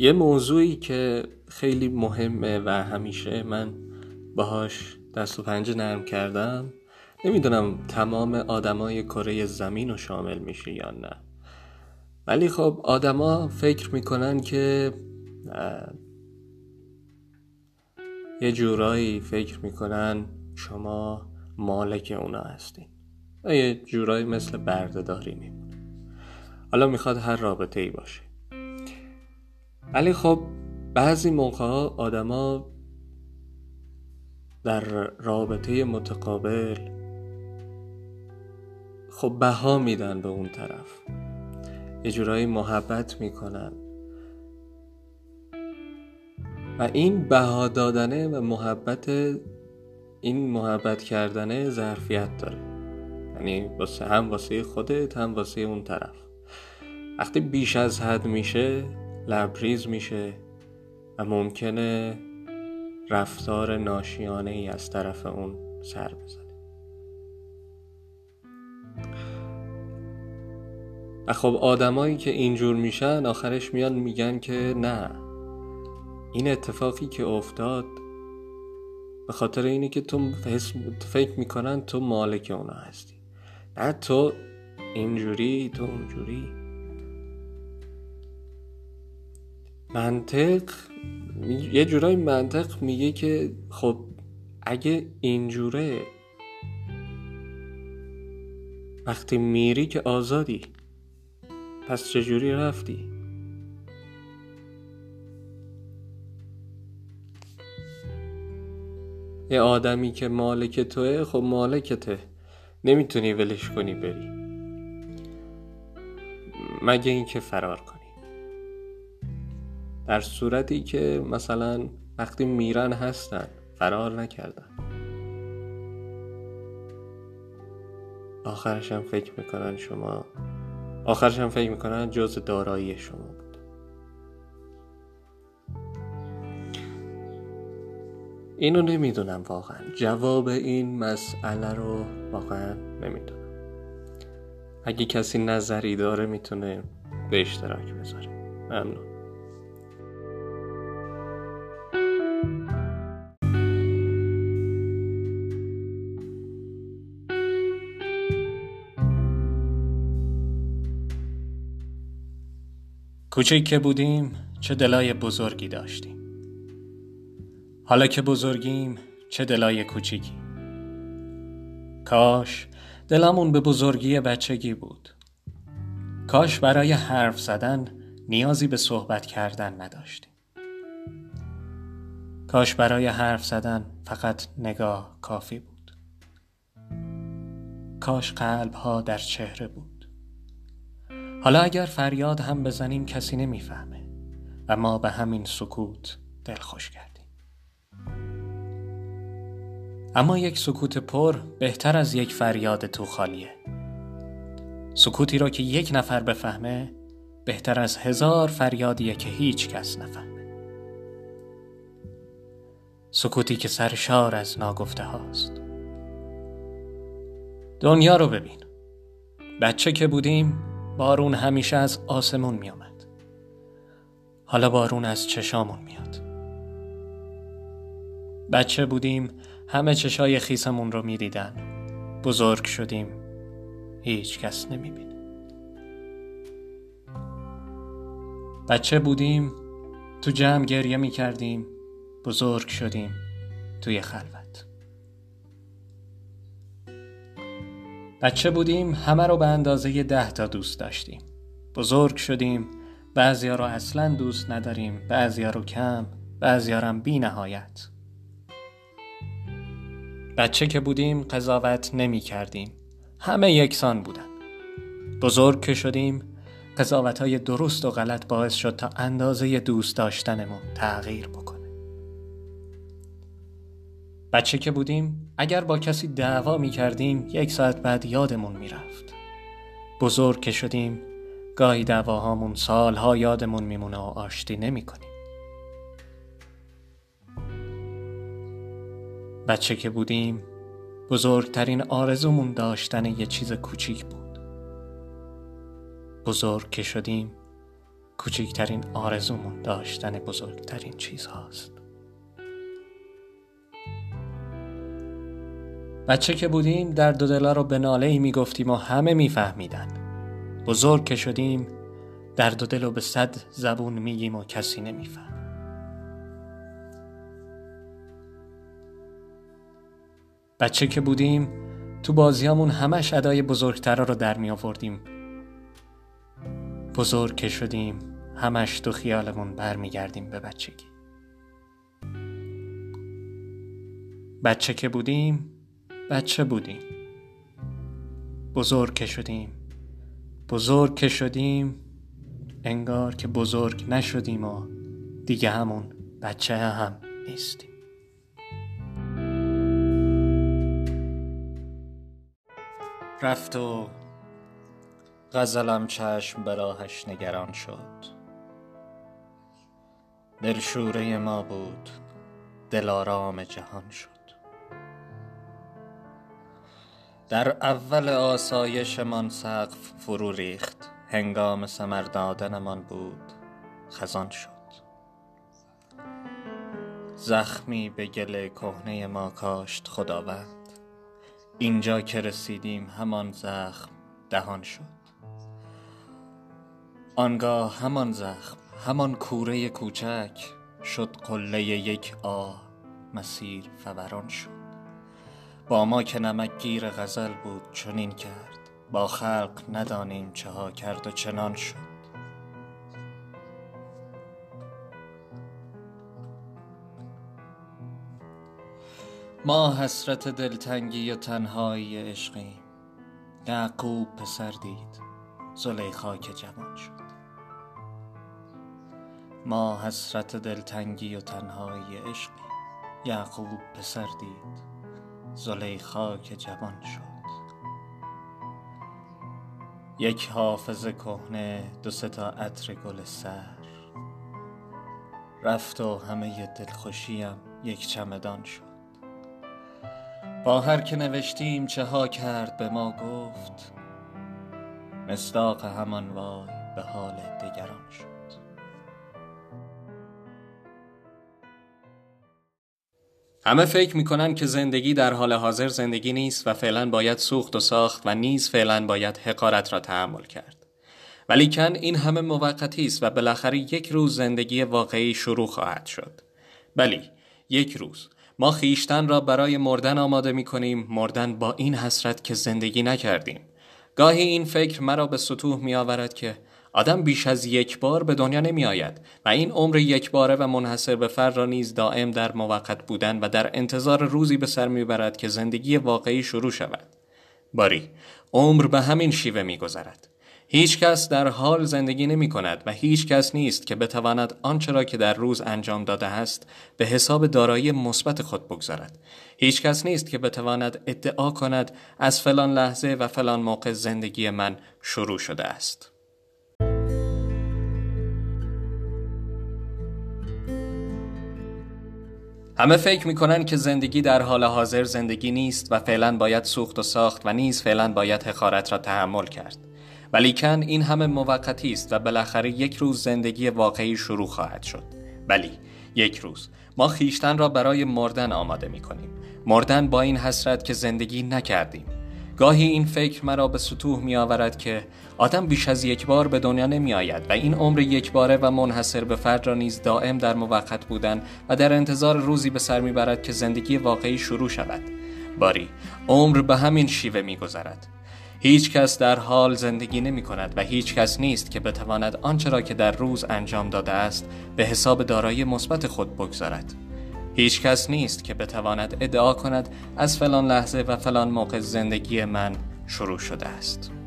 یه موضوعی که خیلی مهمه و همیشه من باهاش دست و پنجه نرم کردم. نمی‌دونم تمام آدمای کره زمین رو شامل میشه یا نه. ولی خب آدما فکر می‌کنن که یه جورایی فکر می‌کنن شما مالک اونا هستین. یه جورایی مثل بردهداری میمونه حالا می‌خواد هر رابطه ای باشه. ولی خب بعضی موقع آدما در رابطه متقابل خب بها میدن به اون طرف. یه جورایی محبت می‌کنن. و این بها دادنه و محبت این محبت کردنه ظرفیت داره. یعنی واسه هم واسه خودت هم واسه اون طرف. وقتی بیش از حد میشه لبریز میشه و ممکنه رفتار ناشیانه ای از طرف اون سر بزنه. و خب آدمایی که اینجور میشن آخرش میان میگن که نه این اتفاقی که افتاد به خاطر اینه که تو فکر می‌کنن تو مالک اونا هستی. نه تو اینجوری تو اونجوری. منطق یه جورای منطق میگه که خب اگه اینجوره وقتی میری که آزادی پس چجوری رفتی؟ یه آدمی که مالک توه خب مالکته. نمی‌تونی ولش کنی بری. مگه اینکه فرار کنی. در صورتی که مثلا وقتی میرن هستن فرار نکردن. آخرش هم فکر می‌کنن شما. آخرش هم فکر می‌کنن جز دارایی شما بود. اینو نمی‌دونم واقعا. جواب این مسئله رو واقعا نمی‌دونم. اگه کسی نظری داره می‌تونه به اشتراک بذاره. ممنون. کوچک که بودیم چه دلای بزرگی داشتیم. حالا که بزرگیم چه دلای کوچیکی. کاش دلمون به بزرگی بچگی بود. کاش برای حرف زدن نیازی به صحبت کردن نداشتیم. کاش برای حرف زدن فقط نگاه کافی بود. کاش قلب ها در چهره بود. حالا اگر فریاد هم بزنیم کسی نمی‌فهمه و ما به همین سکوت دلخوش کردیم. اما یک سکوت پر بهتر از یک فریاد تو خالیه. سکوتی را که یک نفر بفهمه بهتر از هزار فریادیه که هیچ کس نفهمه. سکوتی که سرشار از ناگفته هاست. دنیا رو ببین. بچه که بودیم بارون همیشه از آسمون می آمد. حالا بارون از چشامون میاد. بچه بودیم همه چشای خیسمون رو می‌دیدن. بزرگ شدیم هیچ کس نمی بینه. بچه بودیم تو جمع گریه می کردیم بزرگ شدیم توی خلوت بچه بودیم همه رو به اندازه ده تا دوست داشتیم. بزرگ شدیم بعضیا رو اصلا دوست نداریم بعضیا رو کم بعضیا هم بی نهایت بچه که بودیم قضاوت نمی کردیم همه یکسان بودن. بزرگ که شدیم قضاوت های درست و غلط باعث شد تا اندازه دوست داشتنمون تغییر بکنه. بچه که بودیم اگر با کسی دعوا می کردیم یک ساعت بعد یادمون می رفت. بزرگ که شدیم گاهی دعواهامون سالها یادمون میمونه و آشتی نمی کنیم. بچه که بودیم بزرگترین آرزومون داشتن یه چیز کوچیک بود. بزرگ که شدیم کوچکترین آرزومون داشتن بزرگترین چیز هاست بچه که بودیم در دو دلا رو به ناله ای می‌گفتیم و همه میفهمیدن. بزرگ که شدیم در دو به صد زبون میگیم و کسی نمیفهم. بچه که بودیم تو بازیامون همش ادای بزرگترا رو در می آوردیم بزرگ که شدیم همش تو خیالمون برمیگردیم به بچگی. بچه که بودیم بچه بودیم. بزرگ که شدیم. بزرگ که شدیم انگار که بزرگ نشدیم و دیگه همون بچه هم نیستیم. رفت و غزلم چشم براهش نگران شد. دلشوره ما بود دلارام جهان شد. در اول آسایشمان سقف فرو ریخت. هنگام سمر دادنمان بود خزان شد. زخمی به گل کهنه ما کاشت خداوند. اینجا که رسیدیم همان زخم دهان شد. آنگاه همان زخم همان کوره کوچک شد قله یک آه مسیر فوران شد. با ما که نمک گیر غزل بود چنین کرد. با خلق ندانیم چه ها کرد و چنان شد. ما حسرت دلتنگی و تنهایی عشقیم یعقوب پسر دید زلیخا که جوان شد. ما حسرت دلتنگی و تنهایی عشقیم یعقوب پسر دید زلیخا که جوان شد. یک حافظ کهنه دو تا عطر گل سر. رفت و همه دلخوشیم یک چمدان شد. با هر که نوشتیم چه ها کرد به ما گفت مصداق همان وای به حال دگران شد. همه فکر می‌کنن که زندگی در حال حاضر زندگی نیست و فعلا باید سوخت و ساخت و نیز فعلا باید حقارت را تحمل کرد. ولی کن این همه موقتی است و بالاخره یک روز زندگی واقعی شروع خواهد شد. بلی یک روز ما خیشتن را برای مردن آماده می کنیم مردن با این حسرت که زندگی نکردیم. گاهی این فکر مرا به سطوح می آورد که آدم بیش از یک بار به دنیا نمی آید و این عمر یک باره و منحصر به فرد را نیز دائم در موقت بودن و در انتظار روزی به سر می برد که زندگی واقعی شروع شود. باری عمر به همین شیوه می گذرد. هیچ کس در حال زندگی نمی کند و هیچ کس نیست که بتواند آنچه را که در روز انجام داده است به حساب دارایی مثبت خود بگذارد. هیچ کس نیست که بتواند ادعا کند از فلان لحظه و فلان موقع زندگی من شروع شده است. همه فکر می‌کنن که زندگی در حال حاضر زندگی نیست و فعلا باید سوخت و ساخت و نیز فعلا باید حقارت را تحمل کرد. ولیکن این همه موقتی است و بالاخره یک روز زندگی واقعی شروع خواهد شد. ولی یک روز ما خیشتن را برای مردن آماده می کنیم. مردن با این حسرت که زندگی نکردیم. گاهی این فکر مرا به سطوح می آورد که آدم بیش از یک بار به دنیا نمی آید و این عمر یک باره و منحصر به فرد را نیز دائم در موقت بودن و در انتظار روزی به سر می برد که زندگی واقعی شروع شود. باری عمر به همین شیوه می گذرد. هیچ کس در حال زندگی نمی کند و هیچ کس نیست که بتواند آنچه را که در روز انجام داده است به حساب دارایی مثبت خود بگذارد. هیچ کس نیست که بتواند ادعا کند از فلان لحظه و فلان موقع زندگی من شروع شده است.